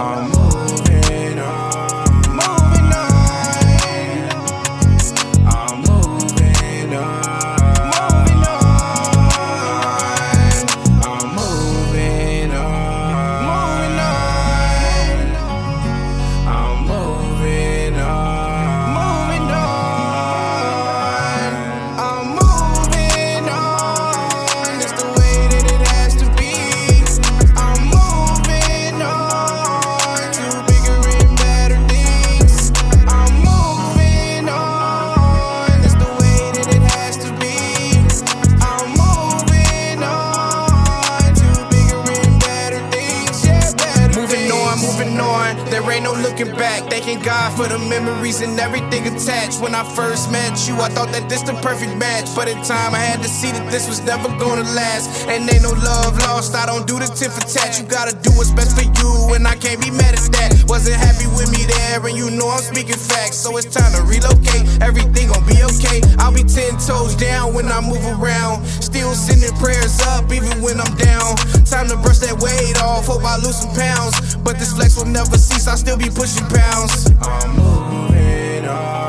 Um, memories and everything attached. When I first met you, I thought that this the perfect match. But in time, I had to see that this was never gonna last. And ain't no love lost, I don't do the tit for tat. You gotta do what's best for you, and I can't be mad at that. Wasn't happy with me there, and you know I'm speaking facts. So it's time to relocate, everything gon' be okay. I'll be ten toes down when I move around. Still sending prayers up, even when I'm down. Time to weight off, hope I lose some pounds. But this flex will never cease, I still be pushing pounds. I'm moving on.